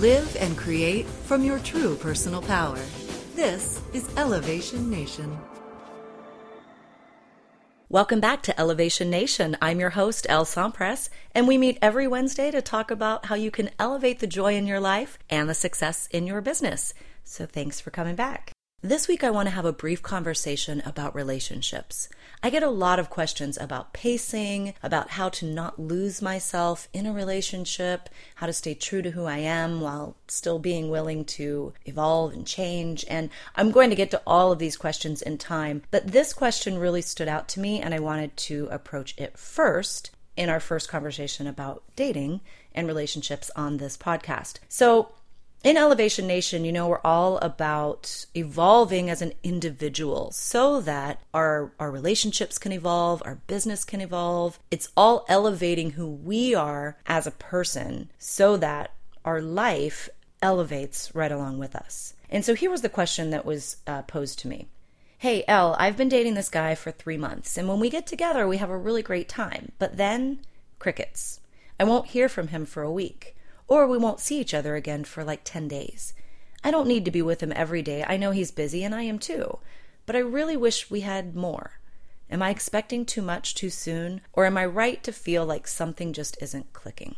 Live and create from your true personal power. This is Elevation Nation. Welcome back to Elevation Nation. I'm your host, El Sampres, and we meet every Wednesday to talk about how you can elevate the joy in your life and the success in your business. So thanks for coming back. This week, I want to have a brief conversation about relationships. I get a lot of questions about pacing, about how to not lose myself in a relationship, how to stay true to who I am while still being willing to evolve and change. And I'm going to get to all of these questions in time. But this question really stood out to me, and I wanted to approach it first in our first conversation about dating and relationships on this podcast. So, in Elevation Nation, you know, we're all about evolving as an individual so that our our relationships can evolve, our business can evolve. It's all elevating who we are as a person so that our life elevates right along with us. And so here was the question that was uh, posed to me. Hey, El, I've been dating this guy for three months, and when we get together, we have a really great time. But then, crickets. I won't hear from him for a week or we won't see each other again for like 10 days. I don't need to be with him every day. I know he's busy and I am too. But I really wish we had more. Am I expecting too much too soon? Or am I right to feel like something just isn't clicking?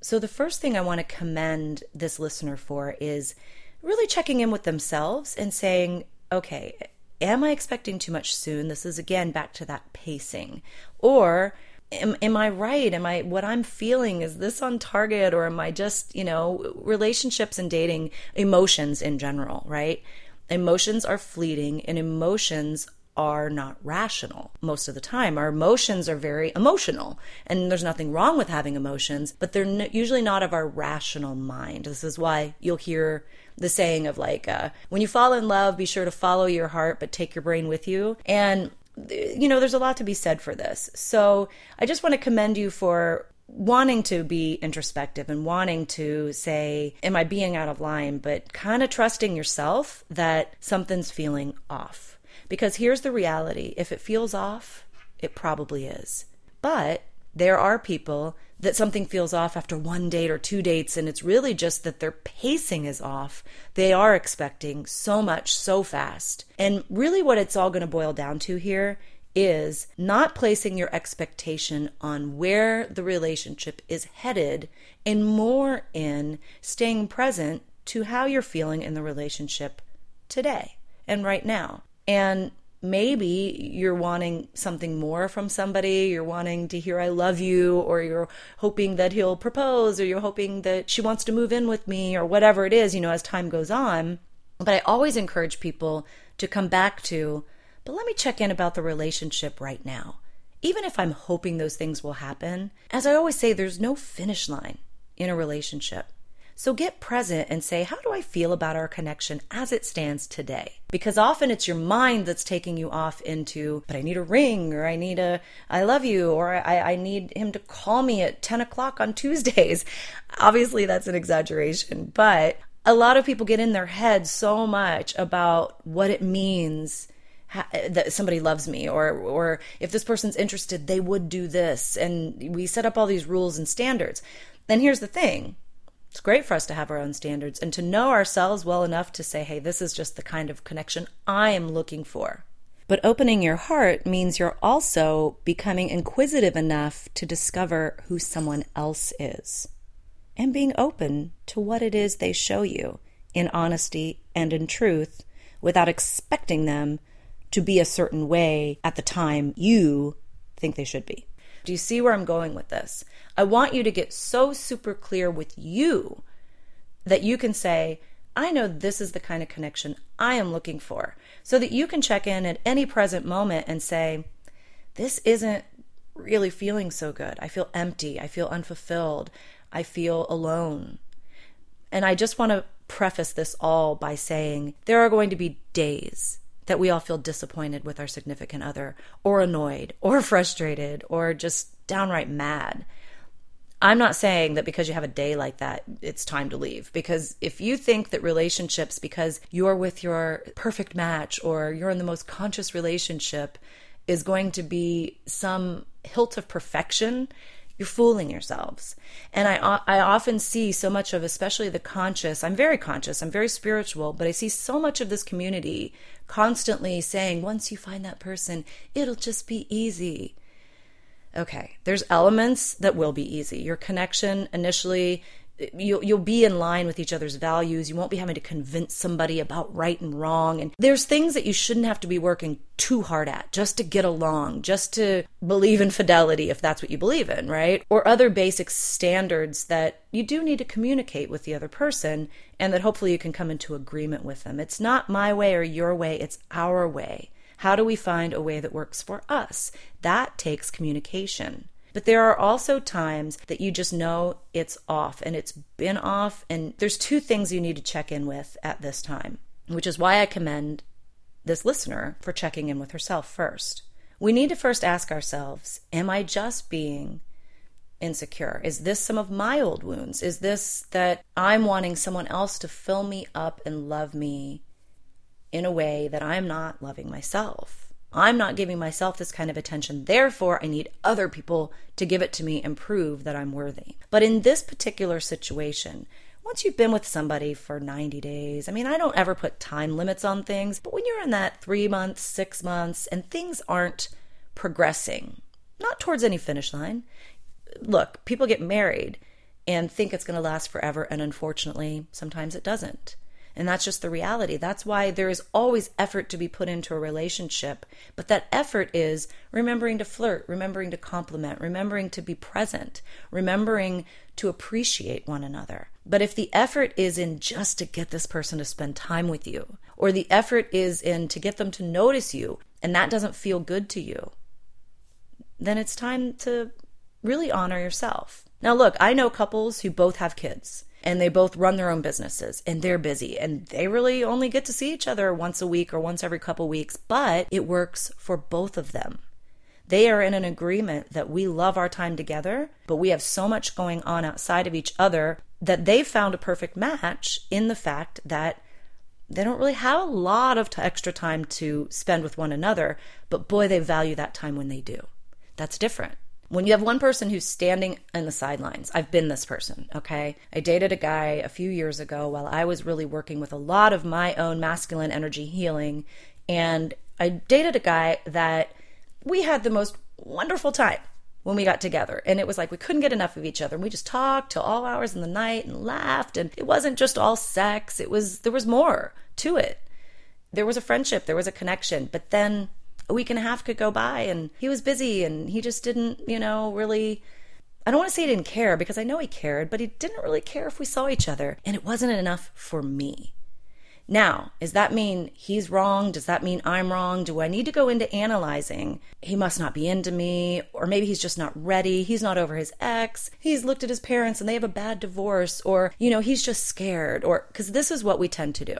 So, the first thing I want to commend this listener for is really checking in with themselves and saying, okay, am I expecting too much soon? This is again back to that pacing. Or am, am I right? Am I what I'm feeling is this on target or am I just, you know, relationships and dating, emotions in general, right? Emotions are fleeting and emotions are not rational most of the time. Our emotions are very emotional, and there's nothing wrong with having emotions, but they're n- usually not of our rational mind. This is why you'll hear the saying of like, uh, when you fall in love, be sure to follow your heart, but take your brain with you. And you know, there's a lot to be said for this. So I just want to commend you for wanting to be introspective and wanting to say, Am I being out of line? But kind of trusting yourself that something's feeling off. Because here's the reality if it feels off, it probably is. But there are people that something feels off after one date or two dates, and it's really just that their pacing is off. They are expecting so much so fast. And really, what it's all going to boil down to here is not placing your expectation on where the relationship is headed and more in staying present to how you're feeling in the relationship today and right now. And maybe you're wanting something more from somebody. You're wanting to hear I love you, or you're hoping that he'll propose, or you're hoping that she wants to move in with me, or whatever it is, you know, as time goes on. But I always encourage people to come back to, but let me check in about the relationship right now. Even if I'm hoping those things will happen, as I always say, there's no finish line in a relationship. So get present and say, How do I feel about our connection as it stands today? Because often it's your mind that's taking you off into, but I need a ring, or I need a, I love you, or I, I need him to call me at 10 o'clock on Tuesdays. Obviously, that's an exaggeration, but a lot of people get in their head so much about what it means that somebody loves me or or if this person's interested they would do this and we set up all these rules and standards then here's the thing it's great for us to have our own standards and to know ourselves well enough to say, hey, this is just the kind of connection I am looking for. But opening your heart means you're also becoming inquisitive enough to discover who someone else is and being open to what it is they show you in honesty and in truth without expecting them to be a certain way at the time you think they should be. Do you see where I'm going with this? I want you to get so super clear with you that you can say, I know this is the kind of connection I am looking for, so that you can check in at any present moment and say, This isn't really feeling so good. I feel empty. I feel unfulfilled. I feel alone. And I just want to preface this all by saying there are going to be days that we all feel disappointed with our significant other, or annoyed, or frustrated, or just downright mad. I'm not saying that because you have a day like that, it's time to leave. Because if you think that relationships, because you're with your perfect match or you're in the most conscious relationship, is going to be some hilt of perfection, you're fooling yourselves. And I, I often see so much of, especially the conscious, I'm very conscious, I'm very spiritual, but I see so much of this community constantly saying, once you find that person, it'll just be easy. Okay, there's elements that will be easy. Your connection initially you'll you'll be in line with each other's values. You won't be having to convince somebody about right and wrong. And there's things that you shouldn't have to be working too hard at just to get along, just to believe in fidelity if that's what you believe in, right? Or other basic standards that you do need to communicate with the other person and that hopefully you can come into agreement with them. It's not my way or your way, it's our way. How do we find a way that works for us? That takes communication. But there are also times that you just know it's off and it's been off. And there's two things you need to check in with at this time, which is why I commend this listener for checking in with herself first. We need to first ask ourselves Am I just being insecure? Is this some of my old wounds? Is this that I'm wanting someone else to fill me up and love me in a way that I'm not loving myself? I'm not giving myself this kind of attention. Therefore, I need other people to give it to me and prove that I'm worthy. But in this particular situation, once you've been with somebody for 90 days, I mean, I don't ever put time limits on things, but when you're in that three months, six months, and things aren't progressing, not towards any finish line, look, people get married and think it's going to last forever, and unfortunately, sometimes it doesn't. And that's just the reality. That's why there is always effort to be put into a relationship. But that effort is remembering to flirt, remembering to compliment, remembering to be present, remembering to appreciate one another. But if the effort is in just to get this person to spend time with you, or the effort is in to get them to notice you, and that doesn't feel good to you, then it's time to really honor yourself. Now, look, I know couples who both have kids and they both run their own businesses and they're busy and they really only get to see each other once a week or once every couple weeks, but it works for both of them. They are in an agreement that we love our time together, but we have so much going on outside of each other that they've found a perfect match in the fact that they don't really have a lot of extra time to spend with one another, but boy, they value that time when they do. That's different. When you have one person who's standing in the sidelines, I've been this person, okay? I dated a guy a few years ago while I was really working with a lot of my own masculine energy healing. And I dated a guy that we had the most wonderful time when we got together. And it was like we couldn't get enough of each other. And we just talked till all hours in the night and laughed. And it wasn't just all sex, it was, there was more to it. There was a friendship, there was a connection. But then a week and a half could go by and he was busy and he just didn't, you know, really. I don't want to say he didn't care because I know he cared, but he didn't really care if we saw each other. And it wasn't enough for me. Now, does that mean he's wrong? Does that mean I'm wrong? Do I need to go into analyzing? He must not be into me, or maybe he's just not ready. He's not over his ex. He's looked at his parents and they have a bad divorce, or, you know, he's just scared, or because this is what we tend to do.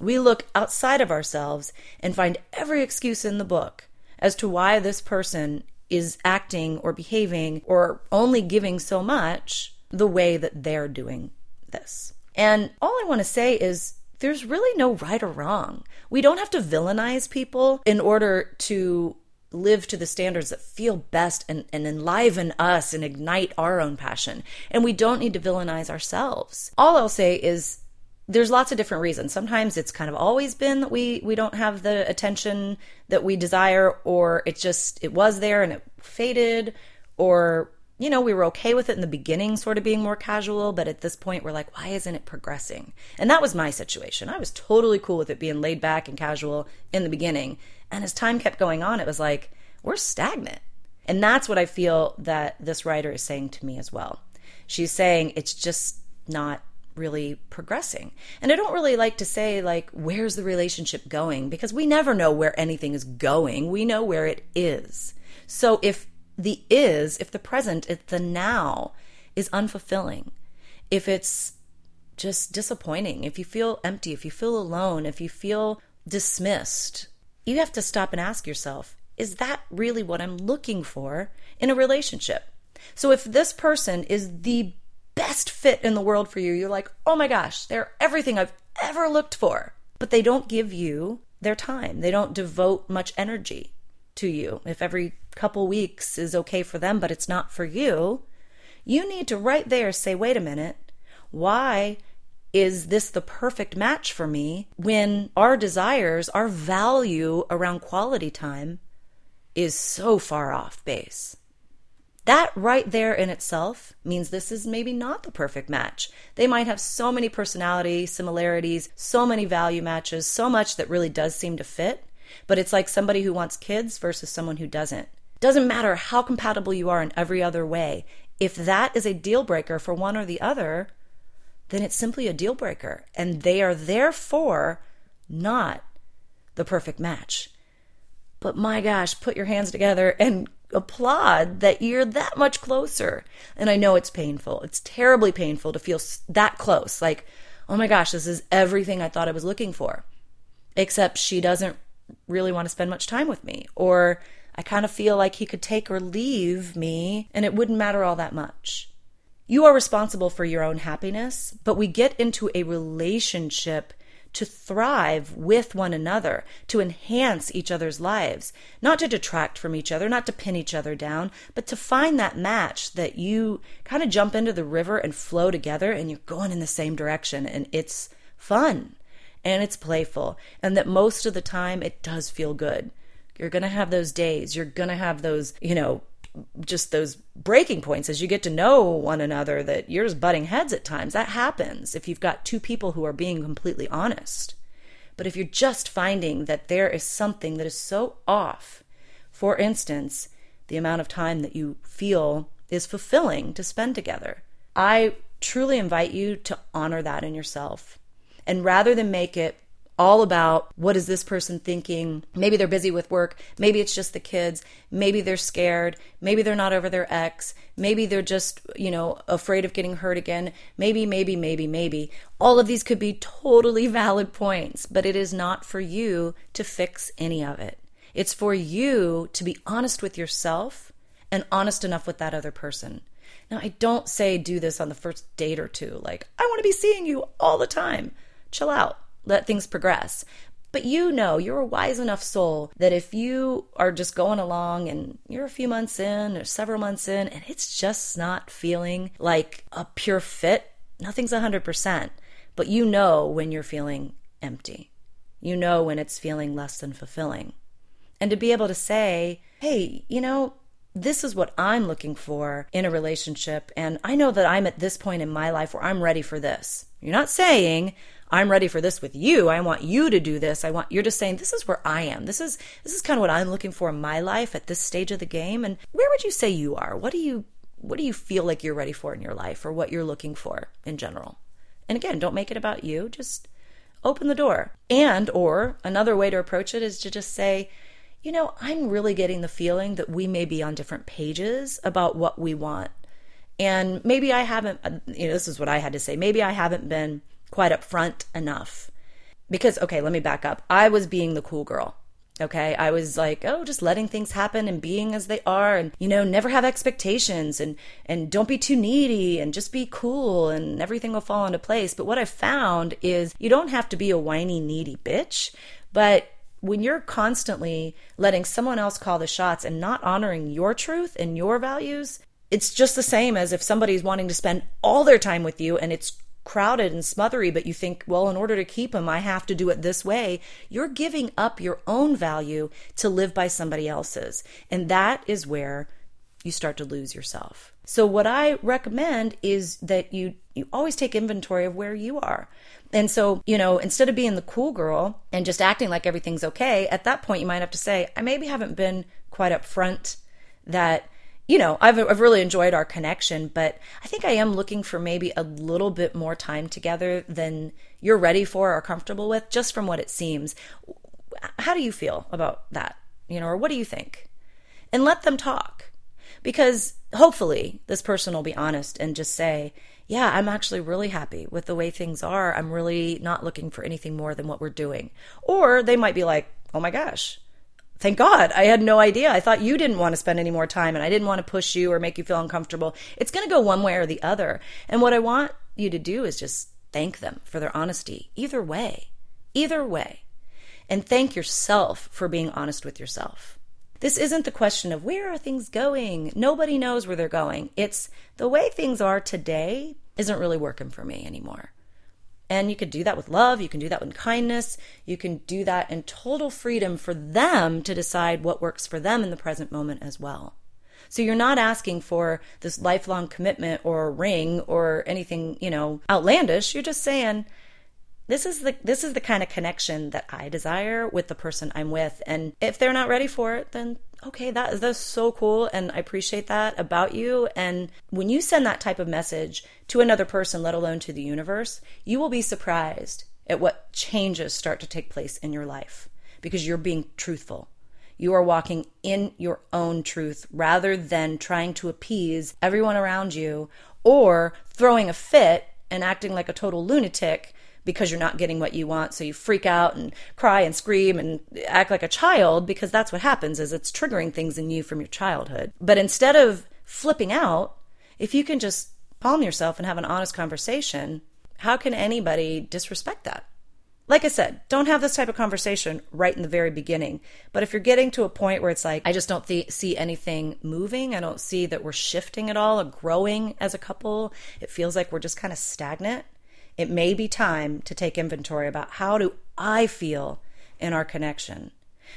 We look outside of ourselves and find every excuse in the book as to why this person is acting or behaving or only giving so much the way that they're doing this. And all I want to say is there's really no right or wrong. We don't have to villainize people in order to live to the standards that feel best and, and enliven us and ignite our own passion. And we don't need to villainize ourselves. All I'll say is there's lots of different reasons. Sometimes it's kind of always been that we we don't have the attention that we desire or it just it was there and it faded or you know, we were okay with it in the beginning sort of being more casual, but at this point we're like why isn't it progressing? And that was my situation. I was totally cool with it being laid back and casual in the beginning. And as time kept going on, it was like we're stagnant. And that's what I feel that this writer is saying to me as well. She's saying it's just not really progressing. And I don't really like to say, like, where's the relationship going? Because we never know where anything is going. We know where it is. So if the is, if the present, if the now is unfulfilling, if it's just disappointing, if you feel empty, if you feel alone, if you feel dismissed, you have to stop and ask yourself, is that really what I'm looking for in a relationship? So if this person is the best fit in the world for you. You're like, oh my gosh, they're everything I've ever looked for. But they don't give you their time, they don't devote much energy to you. If every couple weeks is okay for them, but it's not for you, you need to right there say, wait a minute, why is this the perfect match for me when our desires, our value around quality time is so far off base? That right there in itself means this is maybe not the perfect match. They might have so many personality similarities, so many value matches, so much that really does seem to fit, but it's like somebody who wants kids versus someone who doesn't. Doesn't matter how compatible you are in every other way. If that is a deal breaker for one or the other, then it's simply a deal breaker. And they are therefore not the perfect match. But my gosh, put your hands together and applaud that you're that much closer. And I know it's painful. It's terribly painful to feel that close. Like, oh my gosh, this is everything I thought I was looking for. Except she doesn't really want to spend much time with me. Or I kind of feel like he could take or leave me and it wouldn't matter all that much. You are responsible for your own happiness, but we get into a relationship to thrive with one another, to enhance each other's lives, not to detract from each other, not to pin each other down, but to find that match that you kind of jump into the river and flow together and you're going in the same direction and it's fun and it's playful and that most of the time it does feel good. You're going to have those days, you're going to have those, you know, just those breaking points as you get to know one another that you're just butting heads at times. That happens if you've got two people who are being completely honest. But if you're just finding that there is something that is so off, for instance, the amount of time that you feel is fulfilling to spend together, I truly invite you to honor that in yourself. And rather than make it all about what is this person thinking? Maybe they're busy with work. Maybe it's just the kids. Maybe they're scared. Maybe they're not over their ex. Maybe they're just, you know, afraid of getting hurt again. Maybe, maybe, maybe, maybe. All of these could be totally valid points, but it is not for you to fix any of it. It's for you to be honest with yourself and honest enough with that other person. Now, I don't say do this on the first date or two. Like, I want to be seeing you all the time. Chill out let things progress. But you know, you're a wise enough soul that if you are just going along and you're a few months in or several months in and it's just not feeling like a pure fit, nothing's 100%. But you know when you're feeling empty. You know when it's feeling less than fulfilling. And to be able to say, hey, you know, this is what I'm looking for in a relationship. And I know that I'm at this point in my life where I'm ready for this. You're not saying, I'm ready for this with you. I want you to do this. I want you're just saying this is where I am. This is this is kind of what I'm looking for in my life at this stage of the game. And where would you say you are? What do you what do you feel like you're ready for in your life or what you're looking for in general? And again, don't make it about you. Just open the door. And or another way to approach it is to just say, you know, I'm really getting the feeling that we may be on different pages about what we want. And maybe I haven't, you know, this is what I had to say. Maybe I haven't been quite upfront enough. Because, okay, let me back up. I was being the cool girl. Okay. I was like, oh, just letting things happen and being as they are and, you know, never have expectations and, and don't be too needy and just be cool and everything will fall into place. But what I found is you don't have to be a whiny, needy bitch, but when you're constantly letting someone else call the shots and not honoring your truth and your values, it's just the same as if somebody's wanting to spend all their time with you and it's crowded and smothery, but you think, well, in order to keep them, I have to do it this way. You're giving up your own value to live by somebody else's. And that is where you start to lose yourself. So what I recommend is that you you always take inventory of where you are. And so, you know, instead of being the cool girl and just acting like everything's okay, at that point you might have to say, I maybe haven't been quite upfront that you know, I've, I've really enjoyed our connection, but I think I am looking for maybe a little bit more time together than you're ready for or comfortable with, just from what it seems. How do you feel about that? You know, or what do you think? And let them talk. Because hopefully this person will be honest and just say, yeah, I'm actually really happy with the way things are. I'm really not looking for anything more than what we're doing. Or they might be like, oh my gosh, thank God. I had no idea. I thought you didn't want to spend any more time and I didn't want to push you or make you feel uncomfortable. It's going to go one way or the other. And what I want you to do is just thank them for their honesty, either way. Either way. And thank yourself for being honest with yourself. This isn't the question of where are things going? Nobody knows where they're going. It's the way things are today isn't really working for me anymore. And you could do that with love, you can do that with kindness, you can do that in total freedom for them to decide what works for them in the present moment as well. So you're not asking for this lifelong commitment or a ring or anything, you know, outlandish. You're just saying, this is the this is the kind of connection that I desire with the person I'm with. And if they're not ready for it, then okay, that is that's so cool and I appreciate that about you. And when you send that type of message to another person, let alone to the universe, you will be surprised at what changes start to take place in your life because you're being truthful. You are walking in your own truth rather than trying to appease everyone around you or throwing a fit and acting like a total lunatic because you're not getting what you want so you freak out and cry and scream and act like a child because that's what happens is it's triggering things in you from your childhood but instead of flipping out if you can just calm yourself and have an honest conversation how can anybody disrespect that like I said, don't have this type of conversation right in the very beginning. But if you're getting to a point where it's like, I just don't th- see anything moving, I don't see that we're shifting at all or growing as a couple, it feels like we're just kind of stagnant. It may be time to take inventory about how do I feel in our connection.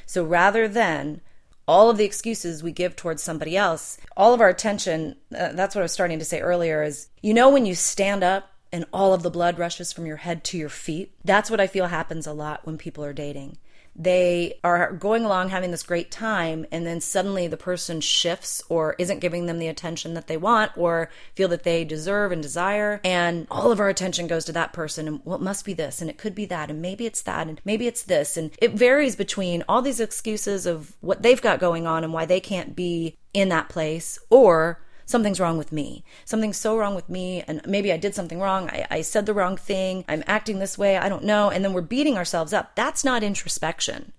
So rather than all of the excuses we give towards somebody else, all of our attention, uh, that's what I was starting to say earlier, is you know, when you stand up and all of the blood rushes from your head to your feet. That's what I feel happens a lot when people are dating. They are going along having this great time, and then suddenly the person shifts or isn't giving them the attention that they want or feel that they deserve and desire. And all of our attention goes to that person, and well, must be this, and it could be that, and maybe it's that, and maybe it's this. And it varies between all these excuses of what they've got going on and why they can't be in that place, or something's wrong with me. Something's so wrong with me, and maybe I did something wrong. I, I, said the wrong thing. I'm acting this way. I don't know. And then we're beating ourselves up. That's not introspection.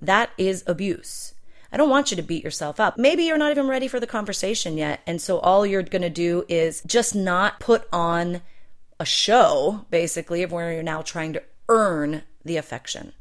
That is abuse. I don't want you to beat yourself up. Maybe you're not even ready for the conversation yet. And so all you're going to do is just not put on a show, basically, of where you're now trying to earn the affection.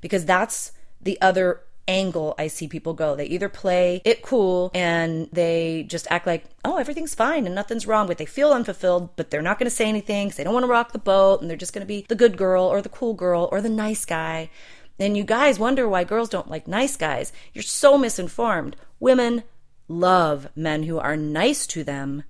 Because that's the other angle I see people go. They either play it cool and they just act like, oh, everything's fine and nothing's wrong, but they feel unfulfilled, but they're not going to say anything because they don't want to rock the boat and they're just going to be the good girl or the cool girl or the nice guy. And you guys wonder why girls don't like nice guys. You're so misinformed. Women love men who are nice to them,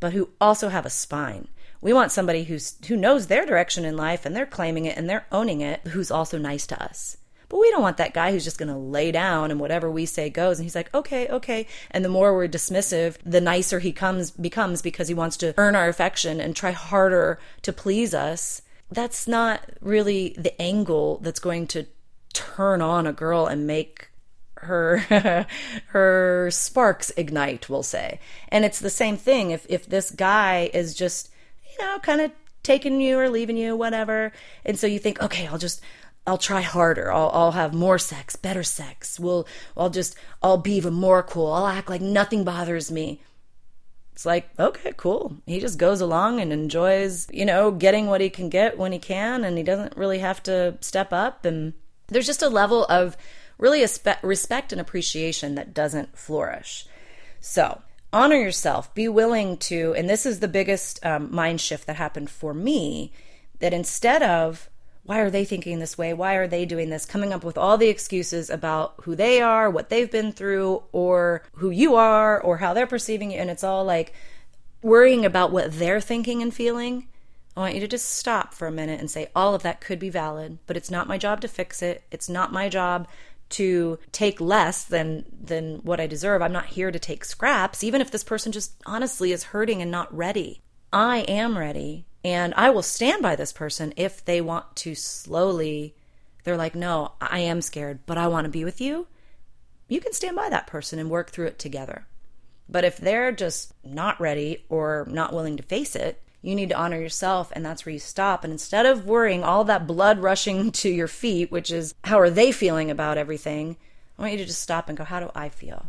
but who also have a spine. We want somebody who's who knows their direction in life and they're claiming it and they're owning it, who's also nice to us. But we don't want that guy who's just going to lay down and whatever we say goes. And he's like, okay, okay. And the more we're dismissive, the nicer he comes becomes because he wants to earn our affection and try harder to please us. That's not really the angle that's going to turn on a girl and make her her sparks ignite we'll say and it's the same thing if if this guy is just you know kind of taking you or leaving you whatever and so you think okay i'll just I'll try harder. I'll, I'll have more sex, better sex. We'll, I'll just, I'll be even more cool. I'll act like nothing bothers me. It's like, okay, cool. He just goes along and enjoys, you know, getting what he can get when he can, and he doesn't really have to step up. And there's just a level of really respect and appreciation that doesn't flourish. So, honor yourself. Be willing to, and this is the biggest um, mind shift that happened for me, that instead of why are they thinking this way? Why are they doing this? Coming up with all the excuses about who they are, what they've been through, or who you are, or how they're perceiving you. And it's all like worrying about what they're thinking and feeling. I want you to just stop for a minute and say, all of that could be valid, but it's not my job to fix it. It's not my job to take less than than what I deserve. I'm not here to take scraps, even if this person just honestly is hurting and not ready. I am ready and I will stand by this person if they want to slowly, they're like, no, I am scared, but I want to be with you. You can stand by that person and work through it together. But if they're just not ready or not willing to face it, you need to honor yourself, and that's where you stop. And instead of worrying all that blood rushing to your feet, which is how are they feeling about everything, I want you to just stop and go, how do I feel?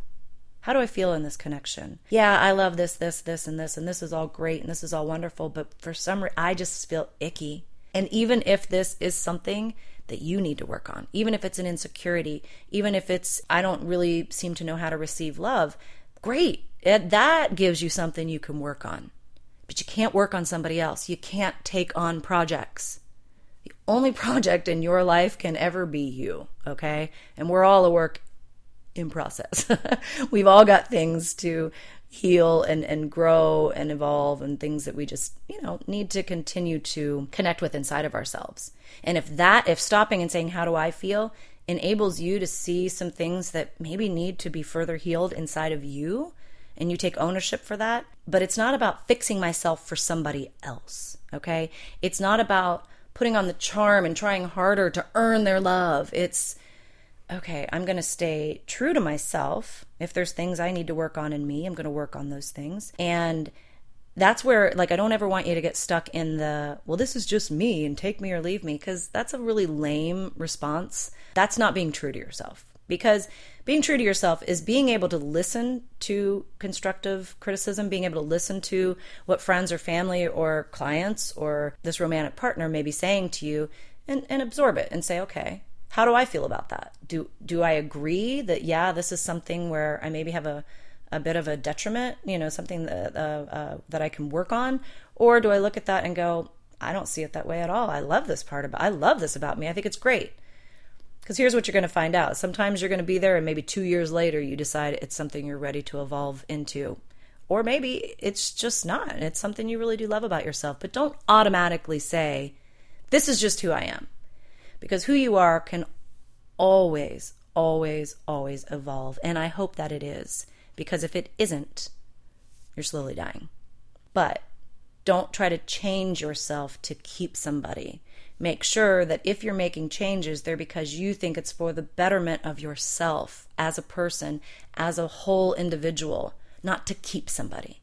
How do I feel in this connection? Yeah, I love this, this, this, and this, and this is all great and this is all wonderful, but for some reason, I just feel icky. And even if this is something that you need to work on, even if it's an insecurity, even if it's, I don't really seem to know how to receive love, great. That gives you something you can work on. But you can't work on somebody else. You can't take on projects. The only project in your life can ever be you, okay? And we're all a work in process. We've all got things to heal and, and grow and evolve and things that we just, you know, need to continue to connect with inside of ourselves. And if that, if stopping and saying, How do I feel? enables you to see some things that maybe need to be further healed inside of you and you take ownership for that. But it's not about fixing myself for somebody else, okay? It's not about putting on the charm and trying harder to earn their love. It's okay, I'm going to stay true to myself. If there's things I need to work on in me, I'm going to work on those things. And that's where, like, I don't ever want you to get stuck in the, well, this is just me and take me or leave me, because that's a really lame response. That's not being true to yourself. Because being true to yourself is being able to listen to constructive criticism, being able to listen to what friends or family or clients or this romantic partner may be saying to you and, and absorb it and say, okay, how do I feel about that? Do do I agree that yeah, this is something where I maybe have a a bit of a detriment, you know, something that uh, uh, that I can work on, or do I look at that and go, I don't see it that way at all. I love this part about I love this about me. I think it's great. Because here's what you're going to find out. Sometimes you're going to be there, and maybe two years later, you decide it's something you're ready to evolve into. Or maybe it's just not. It's something you really do love about yourself. But don't automatically say, this is just who I am because who you are can always, always, always evolve. And I hope that it is, because if it isn't, you're slowly dying. But don't try to change yourself to keep somebody. Make sure that if you're making changes, they're because you think it's for the betterment of yourself as a person, as a whole individual, not to keep somebody.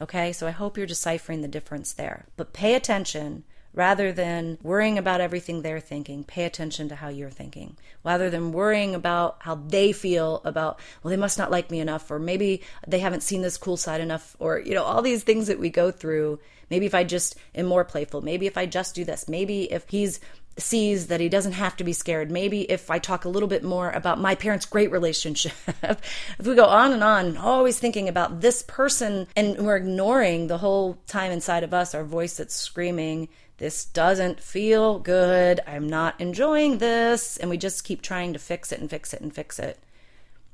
Okay, so I hope you're deciphering the difference there. But pay attention rather than worrying about everything they're thinking, pay attention to how you're thinking. Rather than worrying about how they feel about, well, they must not like me enough, or maybe they haven't seen this cool side enough, or, you know, all these things that we go through. Maybe if I just am more playful, maybe if I just do this, maybe if he's sees that he doesn't have to be scared. Maybe if I talk a little bit more about my parents' great relationship, if we go on and on, always thinking about this person, and we're ignoring the whole time inside of us, our voice that's screaming, this doesn't feel good. I'm not enjoying this. And we just keep trying to fix it and fix it and fix it.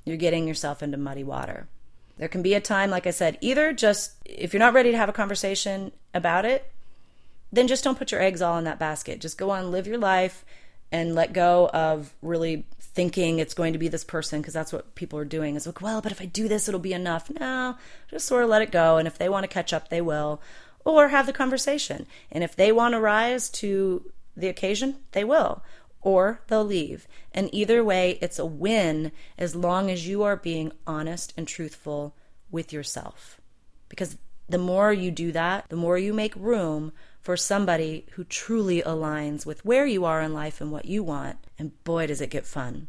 You're getting yourself into muddy water. There can be a time, like I said, either just if you're not ready to have a conversation about it, then just don't put your eggs all in that basket. Just go on, live your life, and let go of really thinking it's going to be this person because that's what people are doing is like, well, but if I do this, it'll be enough. No, just sort of let it go. And if they want to catch up, they will or have the conversation. And if they want to rise to the occasion, they will, or they'll leave. And either way, it's a win as long as you are being honest and truthful with yourself. Because the more you do that, the more you make room for somebody who truly aligns with where you are in life and what you want. And boy, does it get fun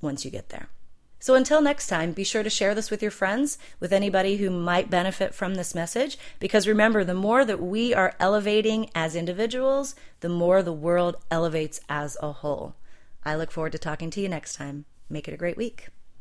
once you get there. So until next time, be sure to share this with your friends, with anybody who might benefit from this message, because remember, the more that we are elevating as individuals, the more the world elevates as a whole. I look forward to talking to you next time. Make it a great week.